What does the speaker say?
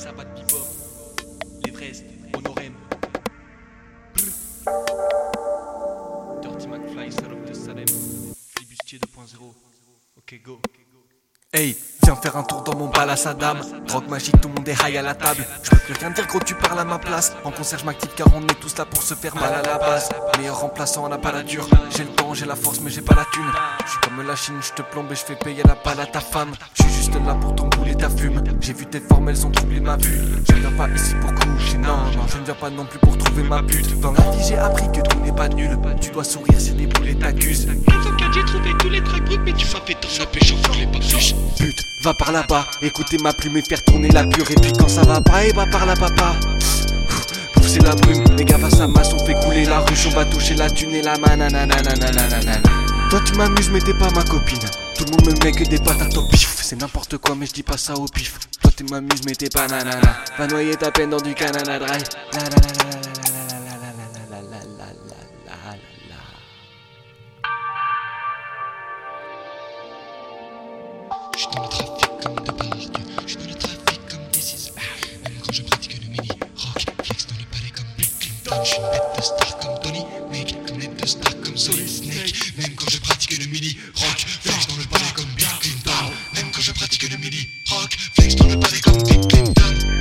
Sabat bebop, l'Everest, Honorem. Dirty McFly, salope de Salem, flibustier 2.0. Ok, go. Hey, viens faire un tour dans mon palace à dame. Drogue magique, tout le monde est high à la table. Je peux plus rien dire, gros, tu parles à ma place. En concert, je m'active car on est tous là pour se faire mal à la base. Meilleur remplaçant, on n'a pas la dure. J'ai le temps, j'ai la force, mais j'ai pas la thune. Je suis comme la Chine, je te plombe et je fais payer la balle à ta femme. Je suis juste là pour ton et ta fume. J'ai vu tes formes, elles ont troublé ma vue. Je viens pas ici pour coucher, non, non, je ne viens pas non plus pour trouver ma pute. Dans la vie, j'ai appris que tout n'est pas nul. Tu dois sourire si les boulets t'accusent. j'ai trouvé tous les trucs mais tu vas péter la pêche en les pas va par là-bas, écoutez ma plume et faire tourner la pure. Et puis quand ça va pas, et bah par là, papa. C'est la brume, les gars, à sa masse, on fait couler la ruche, on va toucher la thune et la mananana. Toi tu m'amuses mais t'es pas ma copine Tout le monde me met que des patates au pif C'est n'importe quoi mais je dis pas ça au pif Toi tu m'amuses mais t'es pas nanana Va noyer ta peine dans du Canada Dry la rock Flex dans le palais comme Bill Clinton